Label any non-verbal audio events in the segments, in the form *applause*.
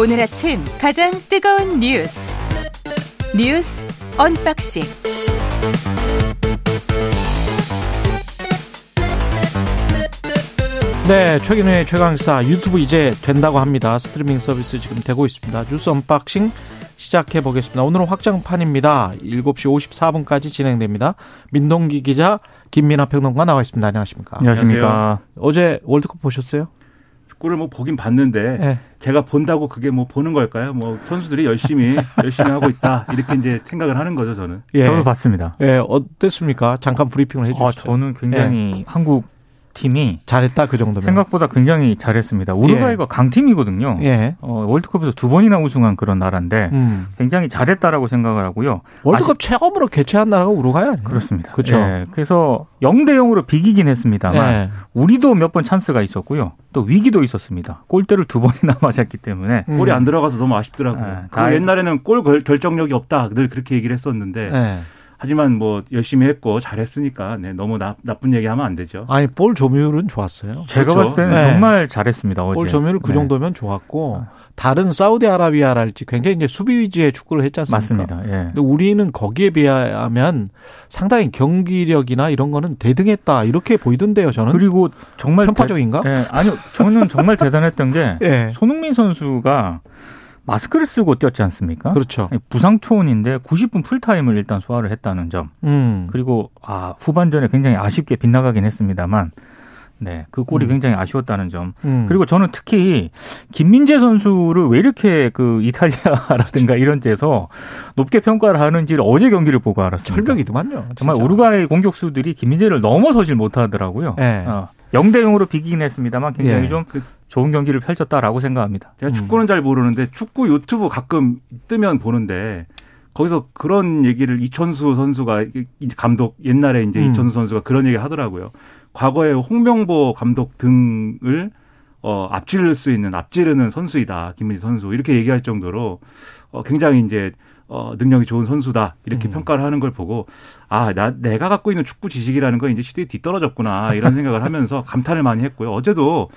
오늘 아침 가장 뜨거운 뉴스 뉴스 unboxing 네, 최경영의 최강시사 유튜브 이제 된다고 합니다. 스트리밍 서비스 지금 되고 있습니다. 뉴스 unboxing 시작해 보겠습니다. 오늘은 확장판입니다. 7시 54분까지 진행됩니다. 민동기 기자, 김민하 평론가 나와 있습니다. 안녕하십니까? 안녕하십니까. 어제 월드컵 보셨어요? 축구를 뭐 보긴 봤는데 네. 제가 본다고 그게 뭐 보는 걸까요? 뭐 선수들이 열심히 *laughs* 열심히 하고 있다 이렇게 이제 생각을 하는 거죠 저는. 예. 저도 봤습니다. 예, 어땠습니까? 잠깐 브리핑을 해 주시죠. 아, 저는 굉장히 한국 팀이 잘했다 그 정도면. 생각보다 굉장히 잘했습니다. 우루과이가 강팀이거든요. 예. 어, 월드컵에서 두 번이나 우승한 그런 나라인데 음. 굉장히 잘했다라고 생각을 하고요. 월드컵 처음으로 개최한 나라가 우루과이 아니에요? 그렇습니다. 그렇죠. 예, 그래서 0대 0으로 비기긴 했습니다만 예. 우리도 몇 번 찬스가 있었고요. 또 위기도 있었습니다. 골대를 두 번이나 *laughs* 맞았기 때문에 음. 골이 안 들어가서 너무 아쉽더라고요. 네, 그 옛날에는 골 결- 결정력이 없다 늘 그렇게 얘기를 했었는데 예. 하지만 뭐 열심히 했고 잘했으니까 네, 너무 나, 나쁜 얘기하면 안 되죠. 아니 볼 조율은 좋았어요. 제가 그렇죠. 봤을 때는 네. 정말 잘했습니다. 어제. 볼 조율 그 네. 정도면 좋았고 다른 사우디아라비아랄지 굉장히 이제 수비 위주의 축구를 했지 않습니까? 맞습니다. 예. 근데 우리는 거기에 비하면 상당히 경기력이나 이런 거는 대등했다 이렇게 보이던데요. 저는 그리고 정말 편파적인가? 대- 예, 아니요. 저는 정말 *laughs* 대단했던 게 예, 손흥민 선수가 마스크를 쓰고 뛰었지 않습니까? 그렇죠. 부상 초원인데 90분 풀타임을 일단 소화를 했다는 점. 음, 그리고 아 후반전에 굉장히 아쉽게 빗나가긴 했습니다만 네, 그 골이 음. 굉장히 아쉬웠다는 점. 음. 그리고 저는 특히 김민재 선수를 왜 이렇게 그 이탈리아라든가 이런 데서 높게 평가를 하는지를 어제 경기를 보고 알았습니다. 철벽이더만요. 정말. 우루과이 공격수들이 김민재를 넘어서질 못하더라고요. 예. 어, 0대 0으로 비기긴 했습니다만 굉장히 예. 좀 좋은 경기를 펼쳤다라고 생각합니다. 제가 음. 축구는 잘 모르는데 축구 유튜브 가끔 뜨면 보는데 거기서 그런 얘기를 이천수 선수가 이제 감독 옛날에 이제 음. 이천수 선수가 그런 얘기 하더라고요. 과거에 홍명보 감독 등을 어, 앞지를 수 있는 앞지르는 선수이다 김민재 선수 이렇게 얘기할 정도로 어, 굉장히 이제 어, 능력이 좋은 선수다 이렇게 음. 평가를 하는 걸 보고 아 나 내가 갖고 있는 축구 지식이라는 건 이제 시대에 뒤떨어졌구나 이런 생각을 하면서 감탄을 많이 했고요. 어제도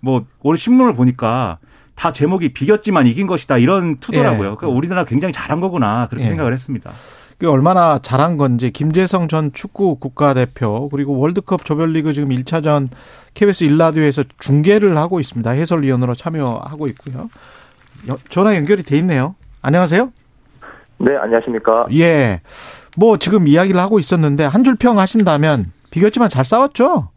뭐 오늘 신문을 보니까 다 제목이 비겼지만 이긴 것이다 이런 투더라고요. 예. 그러니까 우리나라 굉장히 잘한 거구나 그렇게 예. 생각을 했습니다. 그게 얼마나 잘한 건지 김재성 전 축구 국가대표 그리고 월드컵 조별리그 지금 1차전 KBS 일라디오에서 중계를 하고 있습니다. 해설위원으로 참여하고 있고요. 여- 전화 연결이 돼 있네요. 안녕하세요. 네, 안녕하십니까. 예. 뭐 지금 이야기를 하고 있었는데 한 줄 평 하신다면 비겼지만 잘 싸웠죠?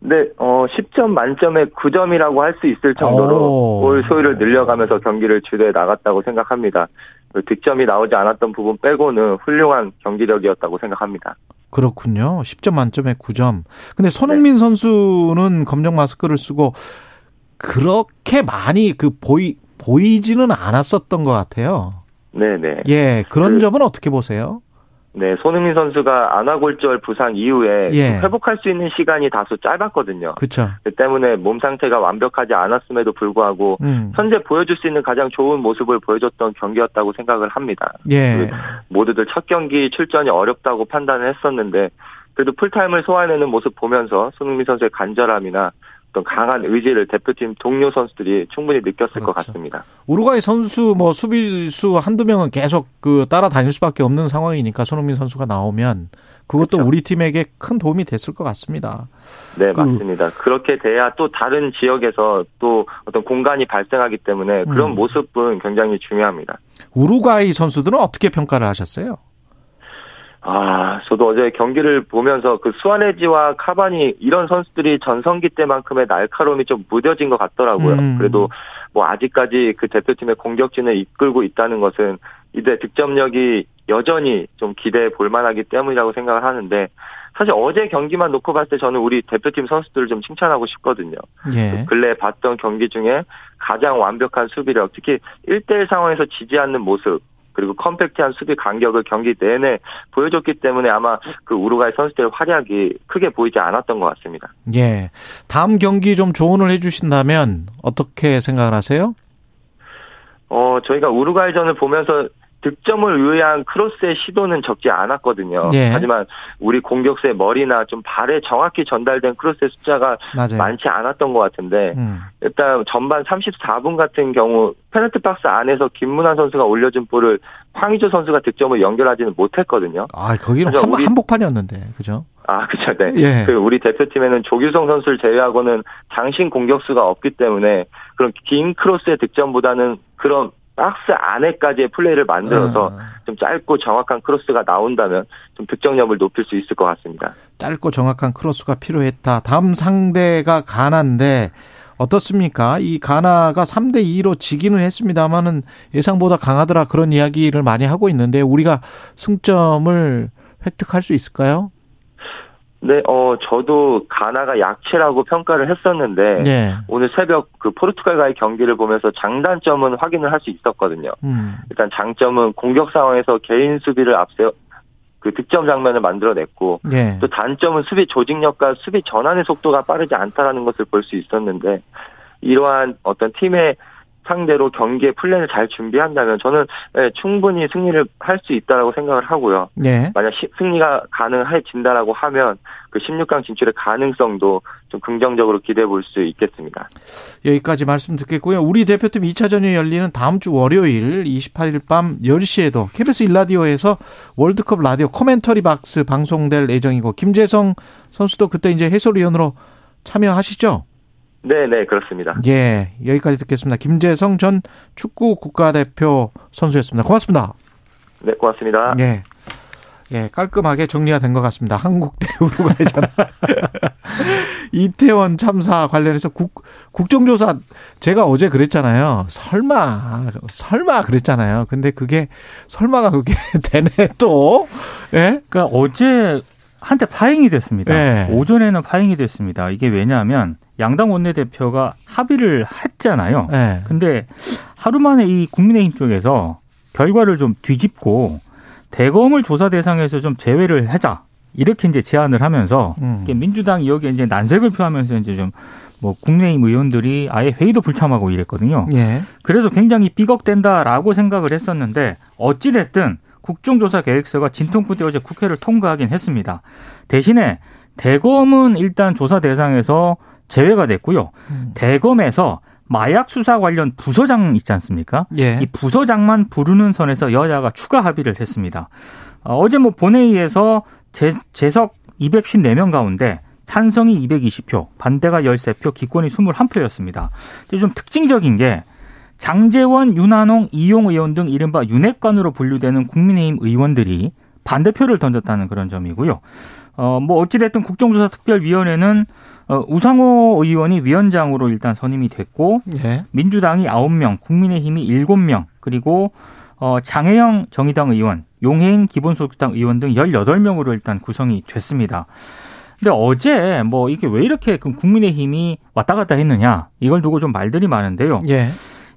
네, 어, 10점 만점에 9점이라고 할 수 있을 정도로 오. 골 소유를 늘려가면서 경기를 주도해 나갔다고 생각합니다. 그 득점이 나오지 않았던 부분 빼고는 훌륭한 경기력이었다고 생각합니다. 그렇군요. 10점 만점에 9점. 근데 손흥민 선수는 검정 마스크를 쓰고 그렇게 많이 그 보이 보이지는 않았었던 것 같아요. 네네. 예, 그런 그- 점은 어떻게 보세요? 네, 손흥민 선수가 안아골절 부상 이후에 예. 회복할 수 있는 시간이 다소 짧았거든요. 그렇죠. 그 때문에 몸 상태가 완벽하지 않았음에도 불구하고 음. 현재 보여줄 수 있는 가장 좋은 모습을 보여줬던 경기였다고 생각을 합니다. 예. 모두들 첫 경기 출전이 어렵다고 판단을 했었는데 그래도 풀타임을 소화해내는 모습 보면서 손흥민 선수의 간절함이나 어떤 강한 의지를 대표팀 동료 선수들이 충분히 느꼈을 것 그렇죠. 같습니다. 우루과이 선수 뭐 수비수 한두 명은 계속 그 따라다닐 수밖에 없는 상황이니까 손흥민 선수가 나오면 그것도 그렇죠. 우리 팀에게 큰 도움이 됐을 것 같습니다. 네, 그- 맞습니다. 그렇게 돼야 또 다른 지역에서 또 어떤 공간이 발생하기 때문에 그런 음. 모습은 굉장히 중요합니다. 우루과이 선수들은 어떻게 평가를 하셨어요? 아, 저도 어제 경기를 보면서 그 수아레지와 카바니 이런 선수들이 전성기 때만큼의 날카로움이 좀 무뎌진 것 같더라고요. 음. 그래도 뭐 아직까지 그 대표팀의 공격진을 이끌고 있다는 것은 이제 득점력이 여전히 좀 기대해 볼 만하기 때문이라고 생각을 하는데 사실 어제 경기만 놓고 봤을 때 저는 우리 대표팀 선수들을 좀 칭찬하고 싶거든요. 예. 근래 봤던 경기 중에 가장 완벽한 수비력, 특히 1대1 상황에서 지지 않는 모습, 그리고 컴팩트한 수비 간격을 경기 내내 보여줬기 때문에 아마 그 우루과이 선수들의 활약이 크게 보이지 않았던 것 같습니다. 예. 다음 경기 좀 조언을 해주신다면 어떻게 생각을 하세요? 어, 저희가 우루과이전을 보면서 득점을 위한 크로스의 시도는 적지 않았거든요. 예. 하지만 우리 공격수의 머리나 좀 발에 정확히 전달된 크로스의 숫자가 맞아요. 많지 않았던 것 같은데 음. 일단 전반 34분 같은 경우 페널티 박스 안에서 김문환 선수가 올려준 볼을 황희조 선수가 득점을 연결하지는 못했거든요. 아, 거기는 한, 우리- 한복판이었는데. 그죠? 아, 그렇죠. 네. 예. 그 우리 대표팀에는 조규성 선수를 제외하고는 장신 공격수가 없기 때문에 그런 긴 크로스의 득점보다는 그런 박스 안에까지의 플레이를 만들어서 어, 좀 짧고 정확한 크로스가 나온다면 좀 득점력을 높일 수 있을 것 같습니다. 짧고 정확한 크로스가 필요했다. 다음 상대가 가나인데 어떻습니까? 이 가나가 3대 2로 지기는 했습니다만은 예상보다 강하더라 그런 이야기를 많이 하고 있는데 우리가 승점을 획득할 수 있을까요? 네, 어, 저도 가나가 약체라고 평가를 했었는데 예. 오늘 새벽 그 포르투갈과의 경기를 보면서 장단점은 확인을 할 수 있었거든요. 음. 일단 장점은 공격 상황에서 개인 수비를 앞세워 그 득점 장면을 만들어냈고 예. 또 단점은 수비 조직력과 수비 전환의 속도가 빠르지 않다라는 것을 볼 수 있었는데 이러한 어떤 팀의 상대로 경기의 플랜을 잘 준비한다면 저는 예, 충분히 승리를 할 수 있다라고 생각을 하고요. 예. 만약 시- 승리가 가능해진다라고 하면 그 16강 진출의 가능성도 좀 긍정적으로 기대해 볼 수 있겠습니다. 여기까지 말씀 듣겠고요. 우리 대표팀 2차전이 열리는 다음 주 월요일 28일 밤 10시에도 KBS 일라디오에서 월드컵 라디오 commentary box 방송될 예정이고 김재성 선수도 그때 이제 해설위원으로 참여하시죠? 네, 네, 그렇습니다. 예, 여기까지 듣겠습니다. 김재성 전 축구 국가대표 선수였습니다. 고맙습니다. 네, 고맙습니다. 예. 예, 깔끔하게 정리가 된 것 같습니다. 한국 대 우루과이전. *laughs* 이태원 참사 관련해서 국, 국정조사, 제가 어제 그랬잖아요. 설마, 설마 그랬잖아요. 근데 그게, 설마가 그게 *laughs* 되네, 또. 예? 그러니까 어제 한때 파행이 됐습니다. 네. 오전에는 파행이 됐습니다. 이게 왜냐하면 양당 원내대표가 합의를 했잖아요. 예. 근데 하루 만에 이 국민의힘 쪽에서 결과를 좀 뒤집고 대검을 조사 대상에서 좀 제외를 하자. 이렇게 이제 제안을 하면서 음. 민주당이 여기에 이제 난색을 표하면서 이제 좀 뭐 국민의힘 의원들이 아예 회의도 불참하고 이랬거든요. 예. 그래서 굉장히 삐걱된다라고 생각을 했었는데 어찌 됐든 국정조사 계획서가 진통부 때 어제 국회를 통과하긴 했습니다. 대신에 대검은 일단 조사 대상에서 제외가 됐고요. 음. 대검에서 마약 수사 관련 부서장 있지 않습니까? 예. 이 부서장만 부르는 선에서 여야가 추가 합의를 했습니다. 어, 어제 뭐 본회의에서 재, 재석 214명 가운데 찬성이 220표, 반대가 13표, 기권이 21표였습니다. 좀 특징적인 게 장재원, 윤한홍, 이용 의원 등 이른바 윤핵관으로 분류되는 국민의힘 의원들이 반대표를 던졌다는 그런 점이고요. 어, 뭐 어찌됐든 국정조사 특별위원회는 어, 우상호 의원이 위원장으로 일단 선임이 됐고 예. 민주당이 9명, 국민의힘이 7명, 그리고 어, 장혜영 정의당 의원, 용해인 기본소득당 의원 등 18명으로 일단 구성이 됐습니다. 근데 어제 뭐 이게 왜 이렇게 그 국민의힘이 왔다 갔다 했느냐 이걸 두고 좀 말들이 많은데요. 예.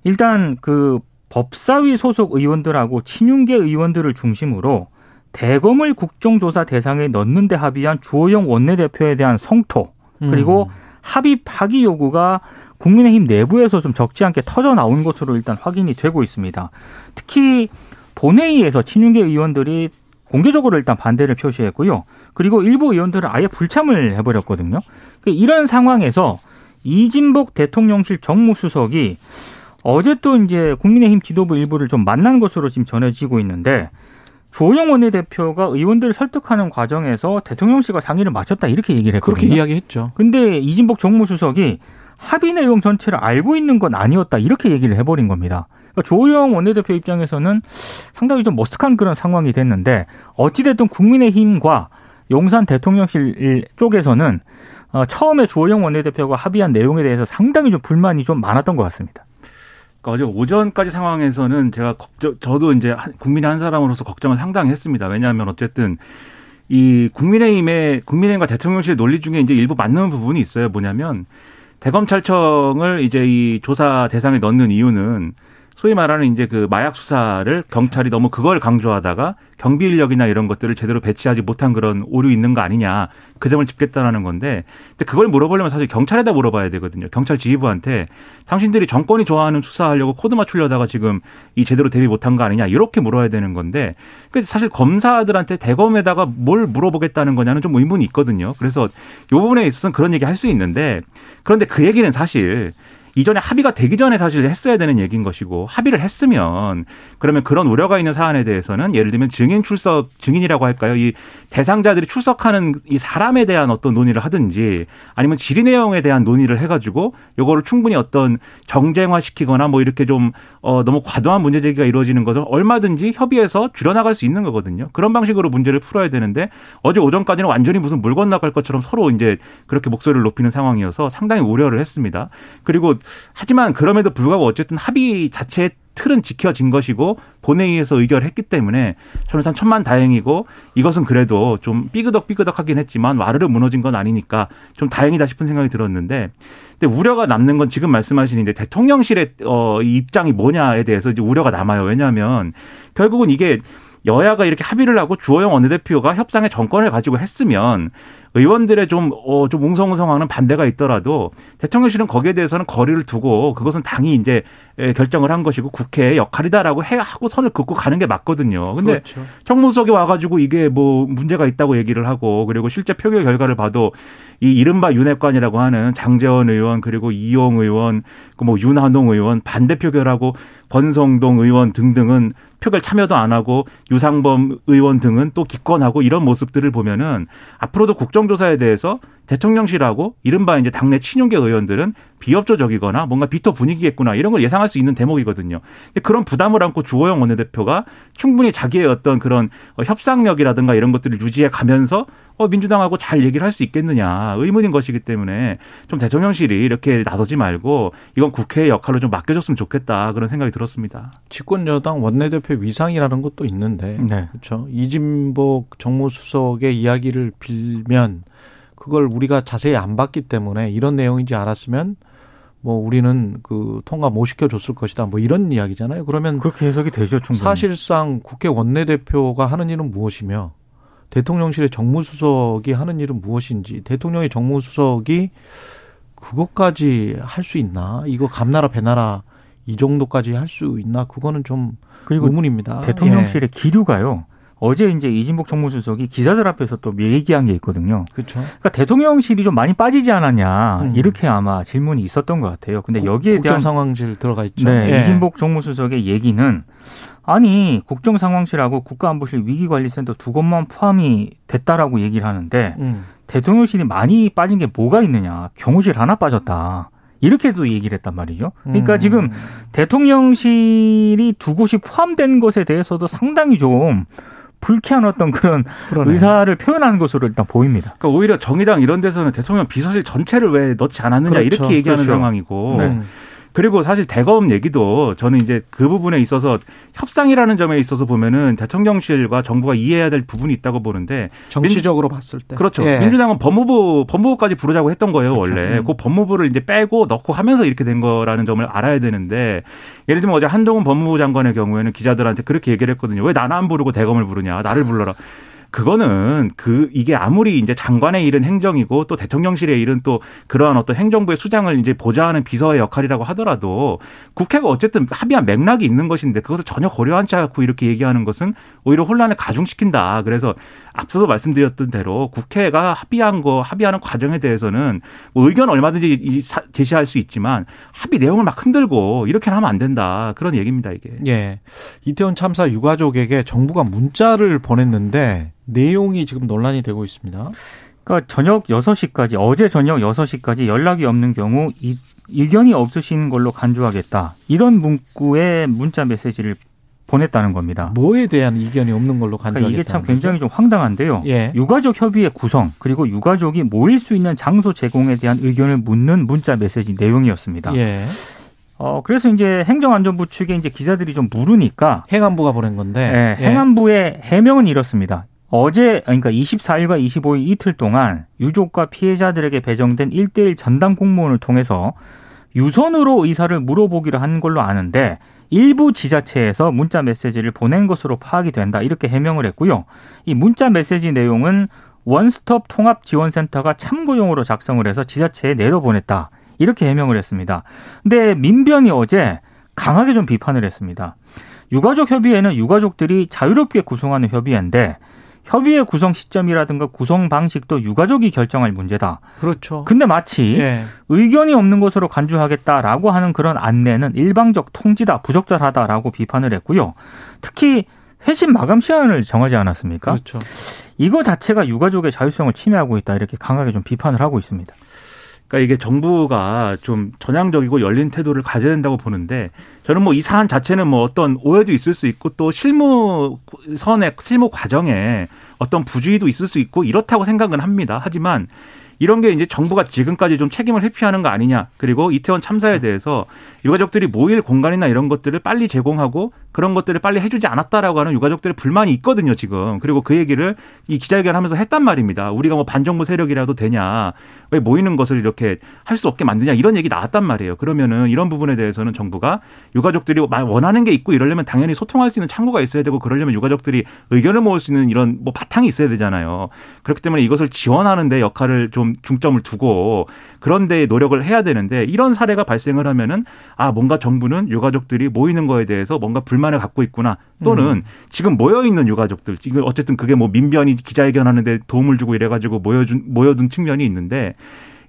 일단 그 법사위 소속 의원들하고 친윤계 의원들을 중심으로 대검을 국정조사 대상에 넣는데 합의한 주호영 원내대표에 대한 성토 그리고 합의 파기 요구가 국민의힘 내부에서 좀 적지 않게 터져 나온 것으로 일단 확인이 되고 있습니다. 특히 본회의에서 친윤계 의원들이 공개적으로 일단 반대를 표시했고요. 그리고 일부 의원들은 아예 불참을 해버렸거든요. 그 이런 상황에서 이진복 대통령실 정무수석이 어제 또 이제 국민의힘 지도부 일부를 좀 만난 것으로 지금 전해지고 있는데 조영 원내대표가 의원들을 설득하는 과정에서 대통령실과 상의를 마쳤다 이렇게 얘기를 했거든요. 그렇게 이야기했죠. 근데 이진복 정무수석이 합의 내용 전체를 알고 있는 건 아니었다 이렇게 얘기를 해버린 겁니다. 그러니까 조영 원내대표 입장에서는 상당히 좀 머쓱한 그런 상황이 됐는데 어찌됐든 국민의힘과 용산 대통령실 쪽에서는 어, 처음에 조영 원내대표가 합의한 내용에 대해서 상당히 좀 불만이 좀 많았던 것 같습니다. 그러니까 어제 오전까지 상황에서는 제가 걱정, 저도 이제 한- 국민의 한 사람으로서 걱정을 상당히 했습니다. 왜냐하면 어쨌든 이 국민의힘의 국민의힘과 대통령실 논리 중에 이제 일부 맞는 부분이 있어요. 뭐냐면 대검찰청을 이제 이 조사 대상에 넣는 이유는 소위 말하는 이제 그 마약 수사를 경찰이 너무 그걸 강조하다가 경비 인력이나 이런 것들을 제대로 배치하지 못한 그런 오류 있는 거 아니냐 그 점을 짚겠다라는 건데 근데 그걸 물어보려면 사실 경찰에다 물어봐야 되거든요. 경찰 지휘부한테 당신들이 정권이 좋아하는 수사하려고 코드 맞추려다가 지금 이 제대로 대비 못한 거 아니냐 이렇게 물어야 되는 건데 그 사실 검사들한테 대검에다가 뭘 물어보겠다는 거냐는 좀 의문이 있거든요. 그래서 요 부분에 있어서는 그런 얘기 할 수 있는데 그런데 그 얘기는 사실 이전에 합의가 되기 전에 사실 했어야 되는 얘기인 것이고 합의를 했으면 그러면 그런 우려가 있는 사안에 대해서는 예를 들면 증인 출석 증인이라고 할까요? 이 대상자들이 출석하는 이 사람에 대한 어떤 논의를 하든지 아니면 질의 내용에 대한 논의를 해가지고 요거를 충분히 어떤 정쟁화시키거나 뭐 이렇게 좀 어, 너무 과도한 문제 제기가 이루어지는 것을 얼마든지 협의해서 줄여나갈 수 있는 거거든요. 그런 방식으로 문제를 풀어야 되는데 어제 오전까지는 완전히 무슨 물 건너갈 것처럼 서로 이제 그렇게 목소리를 높이는 상황이어서 상당히 우려를 했습니다. 그리고 하지만 그럼에도 불구하고 어쨌든 합의 자체의 틀은 지켜진 것이고 본회의에서 의결했기 때문에 저는 참 천만 다행이고 이것은 그래도 좀 삐그덕 삐그덕하긴 했지만 와르르 무너진 건 아니니까 좀 다행이다 싶은 생각이 들었는데 근데 우려가 남는 건 지금 말씀하신 이제 대통령실의 어 입장이 뭐냐에 대해서 이제 우려가 남아요. 왜냐하면 결국은 이게 여야가 이렇게 합의를 하고 주호영 원내대표가 협상의 정권을 가지고 했으면 의원들의 좀, 어, 좀 웅성웅성하는 반대가 있더라도 대통령실은 거기에 대해서는 거리를 두고 그것은 당이 이제 결정을 한 것이고 국회의 역할이다라고 해 하고 선을 긋고 가는 게 맞거든요. 근데 그렇죠. 청문석에 와가지고 이게 뭐 문제가 있다고 얘기를 하고 그리고 실제 표결 결과를 봐도 이 이른바 윤핵관이라고 하는 장재원 의원 그리고 이용 의원 그뭐 윤한홍 의원 반대 표결하고 권성동 의원 등등은 표결 참여도 안 하고 유상범 의원 등은 또 기권하고 이런 모습들을 보면은 앞으로도 국정 조사에 대해서 대통령실하고 이른바 이제 당내 친윤계 의원들은 비협조적이거나 뭔가 비토 분위기겠구나 이런 걸 예상할 수 있는 대목이거든요. 그런 부담을 안고 주호영 원내대표가 충분히 자기의 어떤 그런 협상력이라든가 이런 것들을 유지해 가면서 어, 민주당하고 잘 얘기를 할 수 있겠느냐 의문인 것이기 때문에 좀 대통령실이 이렇게 나서지 말고 이건 국회의 역할로 좀 맡겨줬으면 좋겠다 그런 생각이 들었습니다. 집권 여당 원내대표 위상이라는 것도 있는데 네. 그렇죠. 이진복 정무수석의 이야기를 빌면 그걸 우리가 자세히 안 봤기 때문에 이런 내용인지 알았으면 뭐 우리는 그 통과 못 시켜줬을 것이다. 뭐 이런 이야기잖아요. 그러면 그렇게 해석이 되죠. 충분히. 사실상 국회 원내대표가 하는 일은 무엇이며 대통령실의 정무수석이 하는 일은 무엇인지 대통령의 정무수석이 그것까지 할 수 있나? 이거 감나라 배나라 이 정도까지 할 수 있나? 그거는 좀 그리고 의문입니다. 대통령실의 예. 기류가요. 어제 이제 이진복 정무수석이 기자들 앞에서 또 얘기한 게 있거든요. 그렇죠. 그러니까 대통령실이 좀 많이 빠지지 않았냐 음. 이렇게 아마 질문이 있었던 것 같아요. 근데 여기에 대한 상황실 들어가 있죠. 네, 예. 이진복 정무수석의 얘기는 아니 국정상황실하고 국가안보실 위기관리센터 두 곳만 포함이 됐다라고 얘기를 하는데 음. 대통령실이 많이 빠진 게 뭐가 있느냐 경호실 하나 빠졌다. 이렇게도 얘기를 했단 말이죠. 그러니까 음. 지금 대통령실이 두 곳이 포함된 것에 대해서도 상당히 좀 불쾌한 어떤 그런 그러네. 의사를 표현하는 것으로 일단 보입니다. 그러니까 오히려 정의당 이런 데서는 대통령 비서실 전체를 왜 넣지 않았느냐 그렇죠. 이렇게 얘기하는 그렇죠. 상황이고 네. 그리고 사실 대검 얘기도 저는 이제 그 부분에 있어서 협상이라는 점에 있어서 보면은 대통령실과 정부가 이해해야 될 부분이 있다고 보는데 정치적으로 민, 봤을 때 그렇죠. 예. 민주당은 법무부 법무부까지 부르자고 했던 거예요 그렇죠. 원래 음. 그 법무부를 이제 빼고 넣고 하면서 이렇게 된 거라는 점을 알아야 되는데 예를 들면 어제 한동훈 법무부 장관의 경우에는 기자들한테 그렇게 얘기를 했거든요. 왜 나는 안 부르고 대검을 부르냐 나를 불러라. 그거는 그 이게 아무리 이제 장관의 일은 행정이고 또 대통령실의 일은 또 그러한 어떤 행정부의 수장을 이제 보좌하는 비서의 역할이라고 하더라도 국회가 어쨌든 합의한 맥락이 있는 것인데 그것을 전혀 고려하지 않고 이렇게 얘기하는 것은 오히려 혼란을 가중시킨다. 그래서 앞서서 말씀드렸던 대로 국회가 합의한 거 합의하는 과정에 대해서는 뭐 의견 얼마든지 제시할 수 있지만 합의 내용을 막 흔들고 이렇게 하면 안 된다 그런 얘기입니다 이게. 예. 이태원 참사 유가족에게 정부가 문자를 보냈는데 내용이 지금 논란이 되고 있습니다. 그러니까 저녁 6시까지 어제 저녁 6시까지 연락이 없는 경우 이, 의견이 없으신 걸로 간주하겠다. 이런 문구의 문자 메시지를 보냈다는 겁니다. 뭐에 대한 이견이 없는 걸로 간주하겠다. 그러니까 이게 참 굉장히 좀 황당한데요. 예. 유가족 협의의 구성 그리고 유가족이 모일 수 있는 장소 제공에 대한 의견을 묻는 문자 메시지 내용이었습니다. 예. 어 그래서 이제 행정안전부 측에 이제 기자들이 좀 물으니까 행안부가 보낸 건데 네, 행안부의 해명은 이렇습니다. 어제 그러니까 24일과 25일 이틀 동안 유족과 피해자들에게 배정된 1대1 전담 공무원을 통해서 유선으로 의사를 물어보기로 한 걸로 아는데 일부 지자체에서 문자 메시지를 보낸 것으로 파악이 된다. 이렇게 해명을 했고요. 이 문자 메시지 내용은 원스톱 통합 지원센터가 참고용으로 작성을 해서 지자체에 내려보냈다. 이렇게 해명을 했습니다. 근데 민변이 어제 강하게 좀 비판을 했습니다. 유가족 협의회는 유가족들이 자유롭게 구성하는 협의회인데 협의회 구성 시점이라든가 구성 방식도 유가족이 결정할 문제다. 그렇죠. 근데 마치 예. 의견이 없는 것으로 간주하겠다라고 하는 그런 안내는 일방적 통지다, 부적절하다라고 비판을 했고요. 특히 회신 마감 시간을 정하지 않았습니까? 그렇죠. 이거 자체가 유가족의 자율성을 침해하고 있다 이렇게 강하게 좀 비판을 하고 있습니다. 그러니까 이게 정부가 좀 전향적이고 열린 태도를 가져야 된다고 보는데 저는 뭐 이 사안 자체는 뭐 어떤 오해도 있을 수 있고 또 실무 선의 실무 과정에 어떤 부주의도 있을 수 있고 이렇다고 생각은 합니다. 하지만 이런 게 이제 정부가 지금까지 좀 책임을 회피하는 거 아니냐. 그리고 이태원 참사에 대해서 유가족들이 모일 공간이나 이런 것들을 빨리 제공하고 그런 것들을 빨리 해주지 않았다라고 하는 유가족들의 불만이 있거든요, 지금. 그리고 그 얘기를 이 기자회견 하면서 했단 말입니다. 우리가 뭐 반정부 세력이라도 되냐. 왜 모이는 것을 이렇게 할 수 없게 만드냐. 이런 얘기 나왔단 말이에요. 그러면은 이런 부분에 대해서는 정부가 유가족들이 원하는 게 있고 이러려면 당연히 소통할 수 있는 창구가 있어야 되고 그러려면 유가족들이 의견을 모을 수 있는 이런 뭐 바탕이 있어야 되잖아요. 그렇기 때문에 이것을 지원하는 데 역할을 좀 중점을 두고 그런 데에 노력을 해야 되는데 이런 사례가 발생을 하면은 아 뭔가 정부는 유가족들이 모이는 거에 대해서 뭔가 불만을 갖고 있구나 또는 음. 지금 모여 있는 유가족들 지금 어쨌든 그게 뭐 민변이 기자회견하는데 도움을 주고 이래 가지고 모여준 모여둔 측면이 있는데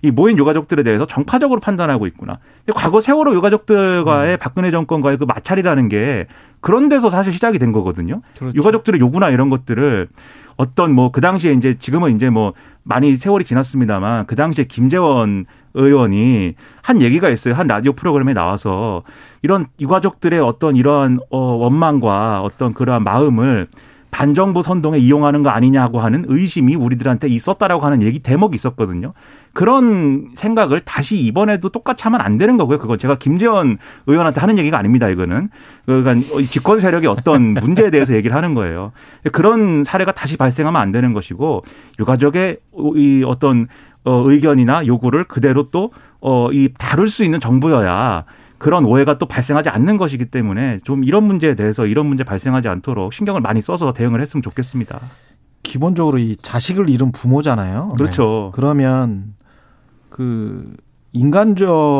이 모인 유가족들에 대해서 정파적으로 판단하고 있구나. 근데 과거 세월호 유가족들과의 음. 박근혜 정권과의 그 마찰이라는 게 그런 데서 사실 시작이 된 거거든요. 그렇죠. 유가족들의 요구나 이런 것들을 어떤 뭐 그 당시에 이제 지금은 이제 뭐 많이 세월이 지났습니다만 그 당시에 김재원 의원이 한 얘기가 있어요. 한 라디오 프로그램에 나와서 이런 유가족들의 어떤 이러한 어 원망과 어떤 그러한 마음을 반정부 선동에 이용하는 거 아니냐고 하는 의심이 우리들한테 있었다라고 하는 얘기 대목이 있었거든요. 그런 생각을 다시 이번에도 똑같이 하면 안 되는 거고요. 그건 제가 김재원 의원한테 하는 얘기가 아닙니다. 이거는 그러니까 집권 세력의 어떤 *laughs* 문제에 대해서 얘기를 하는 거예요. 그런 사례가 다시 발생하면 안 되는 것이고 유가족의 이 어떤 어 의견이나 요구를 그대로 또어이 다룰 수 있는 정부여야 그런 오해가 또 발생하지 않는 것이기 때문에 좀 이런 문제에 대해서 이런 문제 발생하지 않도록 신경을 많이 써서 대응을 했으면 좋겠습니다. 기본적으로 이 자식을 잃은 부모잖아요. 그렇죠. 네. 그러면 그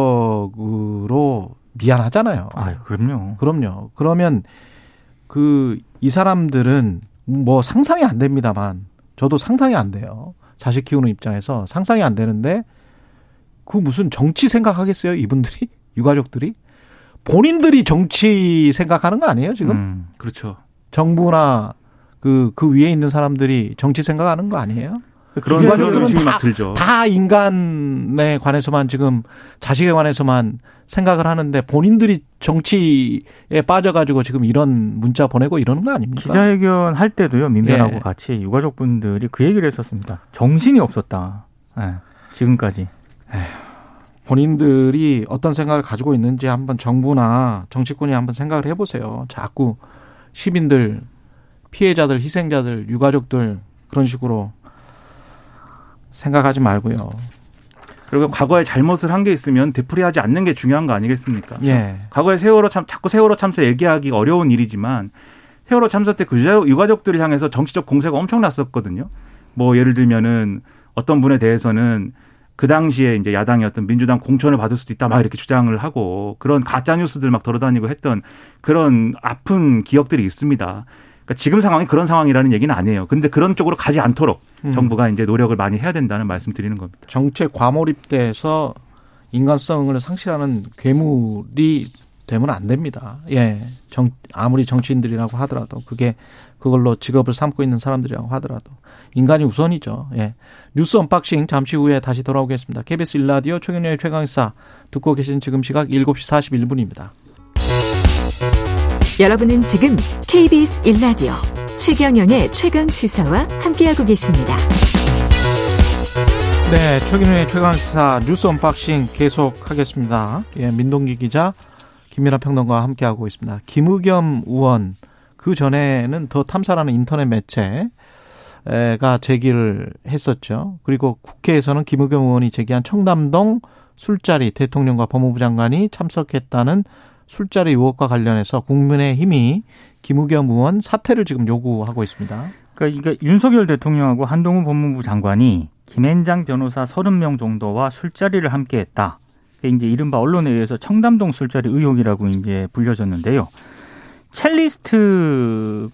인간적으로 미안하잖아요. 아, 그럼요. 그럼요. 그러면 그 이 사람들은 뭐 상상이 안 됩니다만 저도 상상이 안 돼요. 자식 키우는 입장에서 상상이 안 되는데 그 무슨 정치 생각하겠어요? 이분들이 *laughs* 유가족들이 본인들이 정치 생각하는 거 아니에요 지금? 음, 그렇죠. 정부나 그그 그 위에 있는 사람들이 정치 생각하는 거 아니에요? 그런 유가족들은 다, 들죠. 다 인간에 관해서만 지금 자식에 관해서만 생각을 하는데 본인들이 정치에 빠져가지고 지금 이런 문자 보내고 이러는 거 아닙니까? 기자회견 할 때도요 민변하고 예. 같이 유가족 분들이 그 얘기를 했었습니다. 정신이 없었다. 네, 지금까지. 에휴, 본인들이 어떤 생각을 가지고 있는지 한번 정부나 정치권이 한번 생각을 해보세요. 자꾸 시민들, 피해자들, 희생자들, 유가족들 그런 식으로 생각하지 말고요. 그리고 과거에 잘못을 한 게 있으면 되풀이하지 않는 게 중요한 거 아니겠습니까? 예. 과거에 세월호 참 자꾸 세월호 참사 얘기하기 어려운 일이지만 세월호 참사 때 그 유가족들을 향해서 정치적 공세가 엄청났었거든요. 뭐 예를 들면은 어떤 분에 대해서는 그 당시에 이제 야당이 어떤 민주당 공천을 받을 수도 있다 막 이렇게 주장을 하고 그런 가짜 뉴스들 막 돌아다니고 했던 그런 아픈 기억들이 있습니다. 그러니까 지금 상황이 그런 상황이라는 얘기는 아니에요. 그런데 그런 쪽으로 가지 않도록 음. 정부가 이제 노력을 많이 해야 된다는 말씀드리는 겁니다. 정책 과몰입돼서 인간성을 상실하는 괴물이 되면 안 됩니다. 예. 정, 아무리 정치인들이라고 하더라도 그게 그걸로 직업을 삼고 있는 사람들이라고 하더라도 인간이 우선이죠. 예. 뉴스 unboxing 잠시 후에 다시 돌아오겠습니다. KBS 일라디오 최경영의 최강시사 듣고 계신 지금 시각 7시 41분입니다. 여러분은 지금 KBS 일라디오 최경영의 최강 시사와 함께하고 계십니다. 네, 최경영의 최강 시사 뉴스 unboxing 계속하겠습니다. 예, 민동기 기자, 김민아 평론가와 함께하고 있습니다. 김의겸 의원 그 전에는 더 탐사라는 인터넷 매체 가 제기를 했었죠. 그리고 국회에서는 김의겸 의원이 제기한 청담동 술자리 대통령과 법무부 장관이 참석했다는 술자리 의혹과 관련해서 국민의힘이 김우겸 의원 사퇴를 지금 요구하고 있습니다. 그러니까 윤석열 대통령하고 한동훈 법무부 장관이 김앤장 변호사 30명 정도와 술자리를 함께 했다. 이제 이른바 언론에 의해서 청담동 술자리 의혹이라고 이제 불려졌는데요. 첼리스트가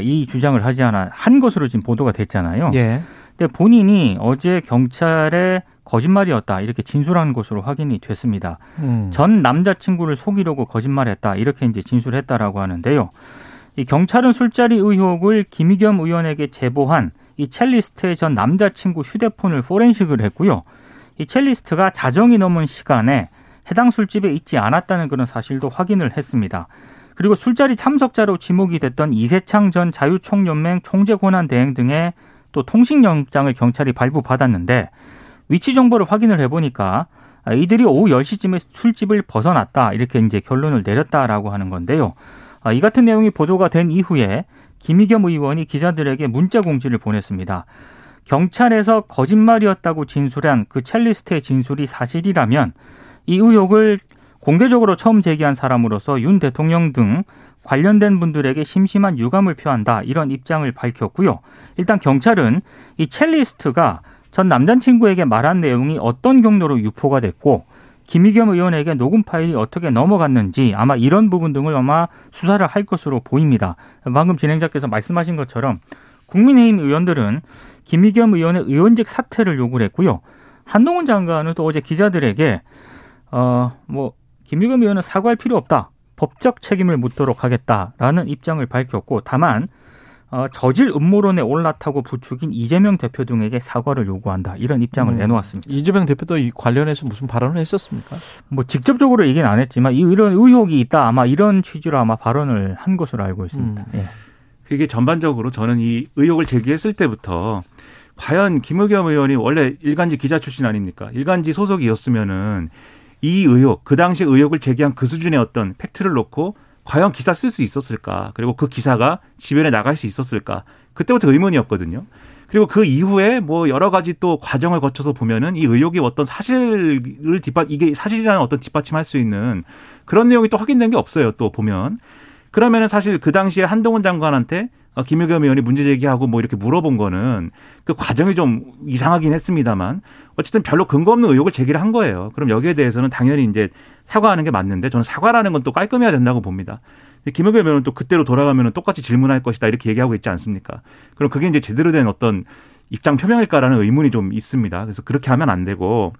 이 주장을 하지 않아 한 것으로 지금 보도가 됐잖아요. 예. 근데 본인이 어제 경찰에 거짓말이었다 이렇게 진술한 것으로 확인이 됐습니다. 음. 전 남자친구를 속이려고 거짓말했다 이렇게 이제 진술했다라고 하는데요. 이 경찰은 술자리 의혹을 김의겸 의원에게 제보한 이 첼리스트의 전 남자친구 휴대폰을 포렌식을 했고요. 이 첼리스트가 자정이 넘은 시간에 해당 술집에 있지 않았다는 그런 사실도 확인을 했습니다. 그리고 술자리 참석자로 지목이 됐던 이세창 전 자유총연맹 총재 권한 대행 등의 또 통신영장을 경찰이 발부받았는데 위치 정보를 확인을 해보니까 이들이 오후 10시쯤에 술집을 벗어났다 이렇게 이제 결론을 내렸다라고 하는 건데요. 이 같은 내용이 보도가 된 이후에 김희겸 의원이 기자들에게 문자 공지를 보냈습니다. 경찰에서 거짓말이었다고 진술한 그 첼리스트의 진술이 사실이라면 이 의혹을 공개적으로 처음 제기한 사람으로서 윤 대통령 등 관련된 분들에게 심심한 유감을 표한다 이런 입장을 밝혔고요. 일단 경찰은 이 첼리스트가 전 남자친구에게 말한 내용이 어떤 경로로 유포가 됐고 김희겸 의원에게 녹음 파일이 어떻게 넘어갔는지 아마 이런 부분 등을 아마 수사를 할 것으로 보입니다. 방금 진행자께서 말씀하신 것처럼 국민의힘 의원들은 김희겸 의원의 의원직 사퇴를 요구를 했고요. 한동훈 장관은 또 어제 기자들에게 어 뭐 김희겸 의원은 사과할 필요 없다. 법적 책임을 묻도록 하겠다라는 입장을 밝혔고 다만 어, 저질 음모론에 올라타고 부추긴 이재명 대표 등에게 사과를 요구한다 이런 입장을 음. 내놓았습니다. 이재명 대표도 이 관련해서 무슨 발언을 했었습니까? 뭐 직접적으로 얘기는 안 했지만 이 이런 의혹이 있다 아마 이런 취지로 아마 발언을 한 것으로 알고 있습니다. 음. 예. 그게 전반적으로 저는 이 의혹을 제기했을 때부터 과연 김의겸 의원이 원래 일간지 기자 출신 아닙니까? 일간지 소속이었으면은 이 의혹, 그 당시 의혹을 제기한 그 수준의 어떤 팩트를 놓고 과연 기사 쓸 수 있었을까? 그리고 그 기사가 지변에 나갈 수 있었을까? 그때부터 의문이었거든요. 그리고 그 이후에 뭐 여러 가지 또 과정을 거쳐서 보면은 이 의혹이 어떤 사실을 뒷받 이게 사실이라는 어떤 뒷받침할 수 있는 그런 내용이 또 확인된 게 없어요. 또 보면 그러면은 사실 그 당시에 한동훈 장관한테 어, 김의겸 의원이 문제 제기하고 뭐 이렇게 물어본 거는 그 과정이 좀 이상하긴 했습니다만 어쨌든 별로 근거 없는 의혹을 제기를 한 거예요. 그럼 여기에 대해서는 당연히 이제 사과하는 게 맞는데 저는 사과라는 건 또 깔끔해야 된다고 봅니다. 김의겸 의원은 또 그때로 돌아가면 똑같이 질문할 것이다 이렇게 얘기하고 있지 않습니까? 그럼 그게 이제 제대로 된 어떤 입장 표명일까라는 의문이 좀 있습니다. 그래서 그렇게 하면 안 되고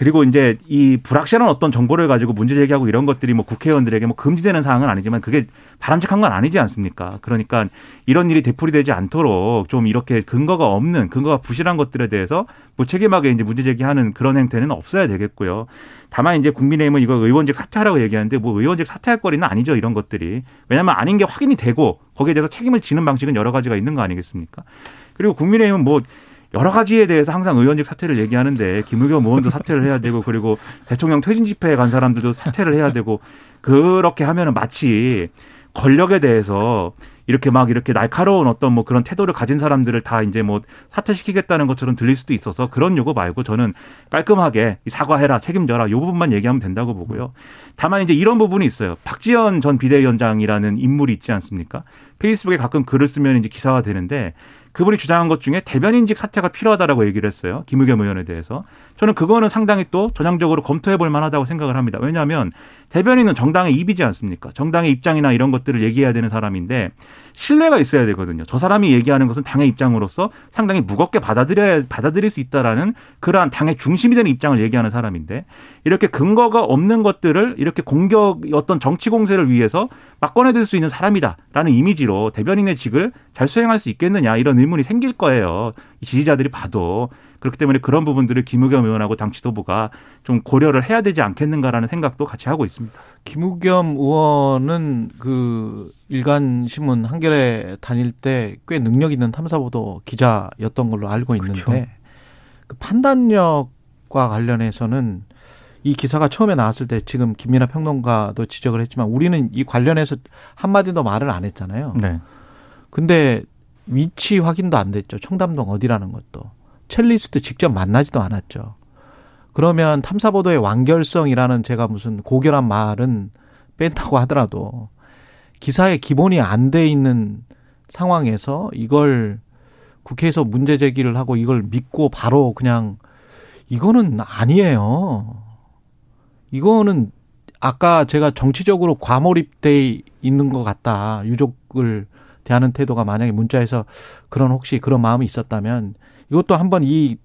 그리고 이제 이 불확실한 어떤 정보를 가지고 문제 제기하고 이런 것들이 뭐 국회의원들에게 뭐 금지되는 사항은 아니지만 그게 바람직한 건 아니지 않습니까? 그러니까 이런 일이 되풀이되지 않도록 좀 이렇게 근거가 없는 근거가 부실한 것들에 대해서 무책임하게 이제 문제 제기하는 그런 행태는 없어야 되겠고요. 다만 이제 국민의힘은 이거 의원직 사퇴하라고 얘기하는데 뭐 의원직 사퇴할 거리는 아니죠 이런 것들이 왜냐하면 아닌 게 확인이 되고 거기에 대해서 책임을 지는 방식은 여러 가지가 있는 거 아니겠습니까? 그리고 국민의힘은 뭐 여러 가지에 대해서 항상 의원직 사퇴를 얘기하는데 김의겸 의원도 사퇴를 해야 되고 그리고 대통령 퇴진 집회에 간 사람들도 사퇴를 해야 되고 그렇게 하면은 마치 권력에 대해서 이렇게 막 이렇게 날카로운 어떤 뭐 그런 태도를 가진 사람들을 다 이제 뭐 사퇴시키겠다는 것처럼 들릴 수도 있어서 그런 요구 말고 저는 깔끔하게 사과해라 책임져라 요 부분만 얘기하면 된다고 보고요. 다만 이제 이런 부분이 있어요. 박지원 전 비대위원장이라는 인물이 있지 않습니까? 페이스북에 가끔 글을 쓰면 이제 기사가 되는데 그분이 주장한 것 중에 대변인직 사퇴가 필요하다라고 얘기를 했어요. 김의겸 의원에 대해서. 저는 그거는 상당히 또 전향적으로 검토해 볼 만하다고 생각을 합니다. 왜냐하면 대변인은 정당의 입이지 않습니까? 정당의 입장이나 이런 것들을 얘기해야 되는 사람인데 신뢰가 있어야 되거든요. 저 사람이 얘기하는 것은 당의 입장으로서 상당히 무겁게 받아들여야 받아들일 수 있다라는 그러한 당의 중심이 되는 입장을 얘기하는 사람인데 이렇게 근거가 없는 것들을 이렇게 공격 어떤 정치 공세를 위해서 막 꺼내들 수 있는 사람이다라는 이미지로 대변인의 직을 잘 수행할 수 있겠느냐 이런 의문이 생길 거예요. 지지자들이 봐도 그렇기 때문에 그런 부분들을 김의겸 의원하고 당 지도부가 좀 고려를 해야 되지 않겠는가라는 생각도 같이 하고 있습니다. 김우겸 의원은 그 일간 신문 한겨레 다닐 때 꽤 능력 있는 탐사보도 기자였던 걸로 알고 있는데 그렇죠. 그 판단력과 관련해서는 이 기사가 처음에 나왔을 때 지금 김민아 평론가도 지적을 했지만 우리는 이 관련해서 한마디도 말을 안 했잖아요. 네. 근데 위치 확인도 안 됐죠. 청담동 어디라는 것도. 첼리스트 직접 만나지도 않았죠. 그러면 탐사보도의 완결성이라는 제가 무슨 고결한 말은 뺀다고 하더라도 기사의 기본이 안 돼 있는 상황에서 이걸 국회에서 문제 제기를 하고 이걸 믿고 바로 그냥 이거는 아니에요. 이거는 아까 제가 정치적으로 과몰입돼 있는 것 같다. 유족을 대하는 태도가 만약에 문자에서 그런 혹시 그런 마음이 있었다면 이것도 한번 이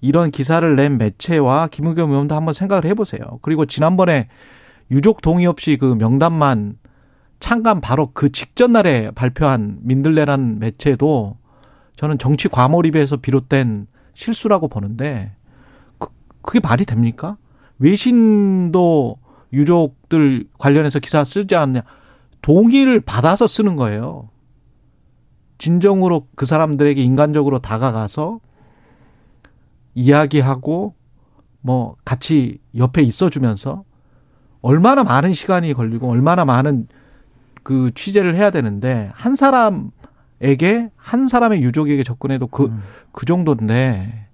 이런 기사를 낸 매체와 김의겸 의원도 한번 생각을 해보세요. 그리고 지난번에 유족 동의 없이 그 명단만 창간 바로 그 직전 날에 발표한 민들레라는 매체도 저는 정치 과몰입에서 비롯된 실수라고 보는데 그, 그게 말이 됩니까? 외신도 유족들 관련해서 기사 쓰지 않냐. 동의를 받아서 쓰는 거예요. 진정으로 그 사람들에게 인간적으로 다가가서 이야기하고 뭐 같이 옆에 있어 주면서 얼마나 많은 시간이 걸리고 얼마나 많은 그 취재를 해야 되는데 한 사람에게 한 사람의 유족에게 접근해도 그그 음. 그 정도인데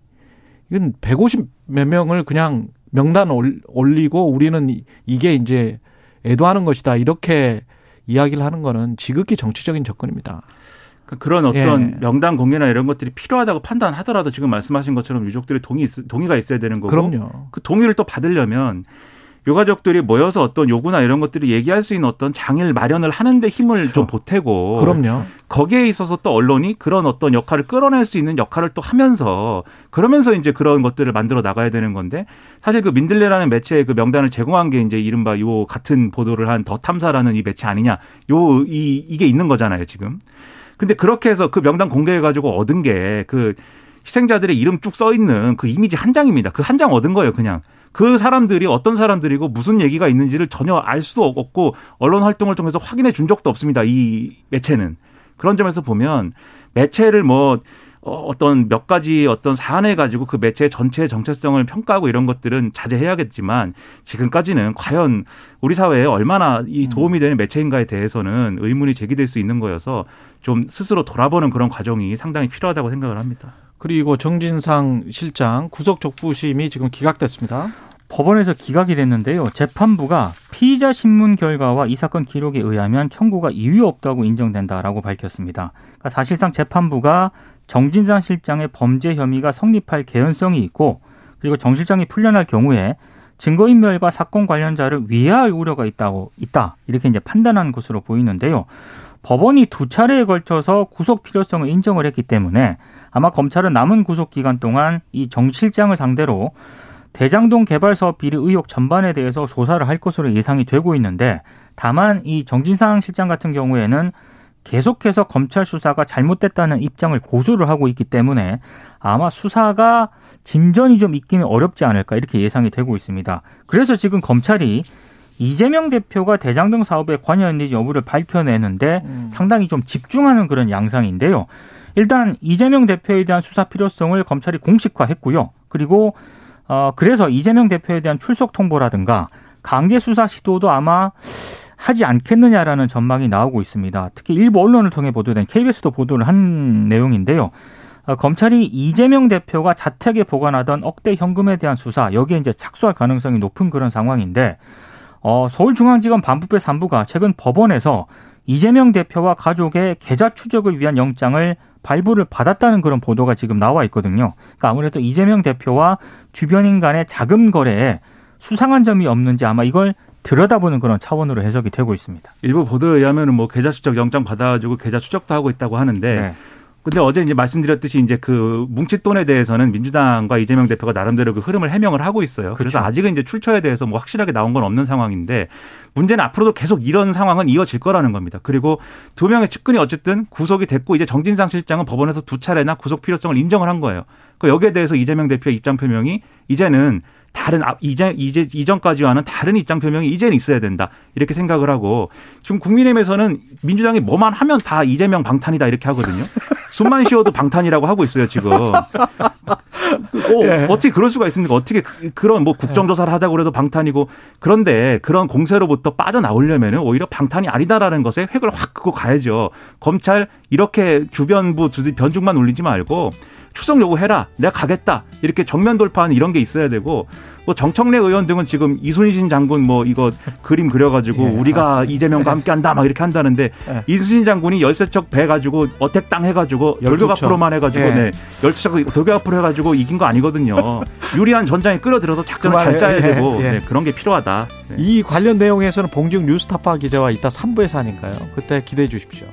이건 150 몇 명을 그냥 명단 올리고 우리는 이게 이제 애도하는 것이다 이렇게 이야기를 하는 거는 지극히 정치적인 접근입니다. 그러니까 그런 어떤 예. 명단 공개나 이런 것들이 필요하다고 판단하더라도 지금 말씀하신 것처럼 유족들의 동의 동의가 있어야 되는 거고 그럼요. 그 동의를 또 받으려면 유가족들이 모여서 어떤 요구나 이런 것들이 얘기할 수 있는 어떤 장일 마련을 하는데 힘을 그렇죠. 좀 보태고 그럼요. 거기에 있어서 또 언론이 그런 어떤 역할을 끌어낼 수 있는 역할을 또 하면서 그러면서 이제 그런 것들을 만들어 나가야 되는 건데 사실 그 민들레라는 매체의 그 명단을 제공한 게 이제 이른바 요 같은 보도를 한 더 탐사라는 이 매체 아니냐 요 이 이게 있는 거잖아요 지금. 근데 그렇게 해서 그 명단 공개해 가지고 얻은 게 그 희생자들의 이름 쭉 써 있는 그 이미지 한 장입니다. 그 한 장 얻은 거예요, 그냥. 그 사람들이 어떤 사람들이고 무슨 얘기가 있는지를 전혀 알 수도 없고 언론 활동을 통해서 확인해 준 적도 없습니다. 이 매체는. 그런 점에서 보면 매체를 뭐 어, 어떤 몇 가지 어떤 사안을 가지고 그 매체 전체의 정체성을 평가하고 이런 것들은 자제해야겠지만 지금까지는 과연 우리 사회에 얼마나 이 도움이 되는 매체인가에 대해서는 의문이 제기될 수 있는 거여서 좀 스스로 돌아보는 그런 과정이 상당히 필요하다고 생각을 합니다. 그리고 정진상 실장 구속 족부심이 지금 기각됐습니다. 법원에서 기각이 됐는데요. 재판부가 피의자 신문 결과와 이 사건 기록에 의하면 청구가 이유 없다고 인정된다라고 밝혔습니다. 그러니까 사실상 재판부가 정진상 실장의 범죄 혐의가 성립할 개연성이 있고 그리고 정 실장이 풀려날 경우에 증거인멸과 사건 관련자를 위해할 우려가 있다고 있다 이렇게 이제 판단한 것으로 보이는데요. 법원이 두 차례에 걸쳐서 구속 필요성을 인정을 했기 때문에 아마 검찰은 남은 구속 기간 동안 이 정 실장을 상대로 대장동 개발 사업 비리 의혹 전반에 대해서 조사를 할 것으로 예상이 되고 있는데 다만 이 정진상 실장 같은 경우에는 계속해서 검찰 수사가 잘못됐다는 입장을 고수를 하고 있기 때문에 아마 수사가 진전이 좀 있기는 어렵지 않을까 이렇게 예상이 되고 있습니다. 그래서 지금 검찰이 이재명 대표가 대장동 사업에 관여했는지 여부를 밝혀내는데 음. 상당히 좀 집중하는 그런 양상인데요. 일단 이재명 대표에 대한 수사 필요성을 검찰이 공식화했고요. 그리고 어 그래서 이재명 대표에 대한 출석 통보라든가 강제 수사 시도도 아마 하지 않겠느냐라는 전망이 나오고 있습니다. 특히 일부 언론을 통해 보도된 KBS도 보도를 한 내용인데요. 어, 검찰이 이재명 대표가 자택에 보관하던 억대 현금에 대한 수사 여기에 이제 착수할 가능성이 높은 그런 상황인데 어, 서울중앙지검 반부패 3부가 최근 법원에서 이재명 대표와 가족의 계좌 추적을 위한 영장을 발부를 받았다는 그런 보도가 지금 나와 있거든요. 그러니까 아무래도 이재명 대표와 주변인 간의 자금 거래에 수상한 점이 없는지 아마 이걸 들여다보는 그런 차원으로 해석이 되고 있습니다. 일부 보도에 의하면 뭐 계좌 추적 영장 받아가지고 계좌 추적도 하고 있다고 하는데 네. 근데 어제 이제 말씀드렸듯이 이제 그 뭉칫돈에 대해서는 민주당과 이재명 대표가 나름대로 그 흐름을 해명을 하고 있어요. 그래서 그렇죠. 아직은 이제 출처에 대해서 뭐 확실하게 나온 건 없는 상황인데 문제는 앞으로도 계속 이런 상황은 이어질 거라는 겁니다. 그리고 두 명의 측근이 어쨌든 구속이 됐고 이제 정진상 실장은 법원에서 두 차례나 구속 필요성을 인정을 한 거예요. 그 여기에 대해서 이재명 대표의 입장 표명이 이제는 다른 이제 이제 이전까지와는 다른 입장 표명이 이제는 있어야 된다 이렇게 생각을 하고 지금 국민의힘에서는 민주당이 뭐만 하면 다 이재명 방탄이다 이렇게 하거든요. *laughs* 숨만 쉬어도 방탄이라고 하고 있어요 지금. 어, 예. 어떻게 그럴 수가 있습니까? 어떻게 그, 그런 뭐 국정조사를 하자고 그래도 방탄이고 그런데 그런 공세로부터 빠져나오려면 오히려 방탄이 아니다라는 것에 획을 확 그고 가야죠. 검찰 이렇게 주변부 변죽만 울리지 말고 추석 요구해라. 내가 가겠다. 이렇게 정면 돌파하는 이런 게 있어야 되고 뭐 정청래 의원 등은 지금 이순신 장군 뭐 이거 그림 그려가지고 예, 우리가 맞습니다. 이재명과 함께한다 막 이렇게 한다는데 예. 이순신 장군이 열세척 배 가지고 어택 땅 해가지고 돌격 12척. 앞으로만 해가지고 예. 네 열세척 돌격 앞으로 해가지고 이긴 거 아니거든요. *laughs* 유리한 전장에 끌어들여서 작전을 그잘 짜야 예, 되고 예. 네, 그런 게 필요하다. 네. 이 관련 내용에서는 봉중 뉴스타파 기자와 이따 3부에서 하니까요. 그때 기대해 주십시오.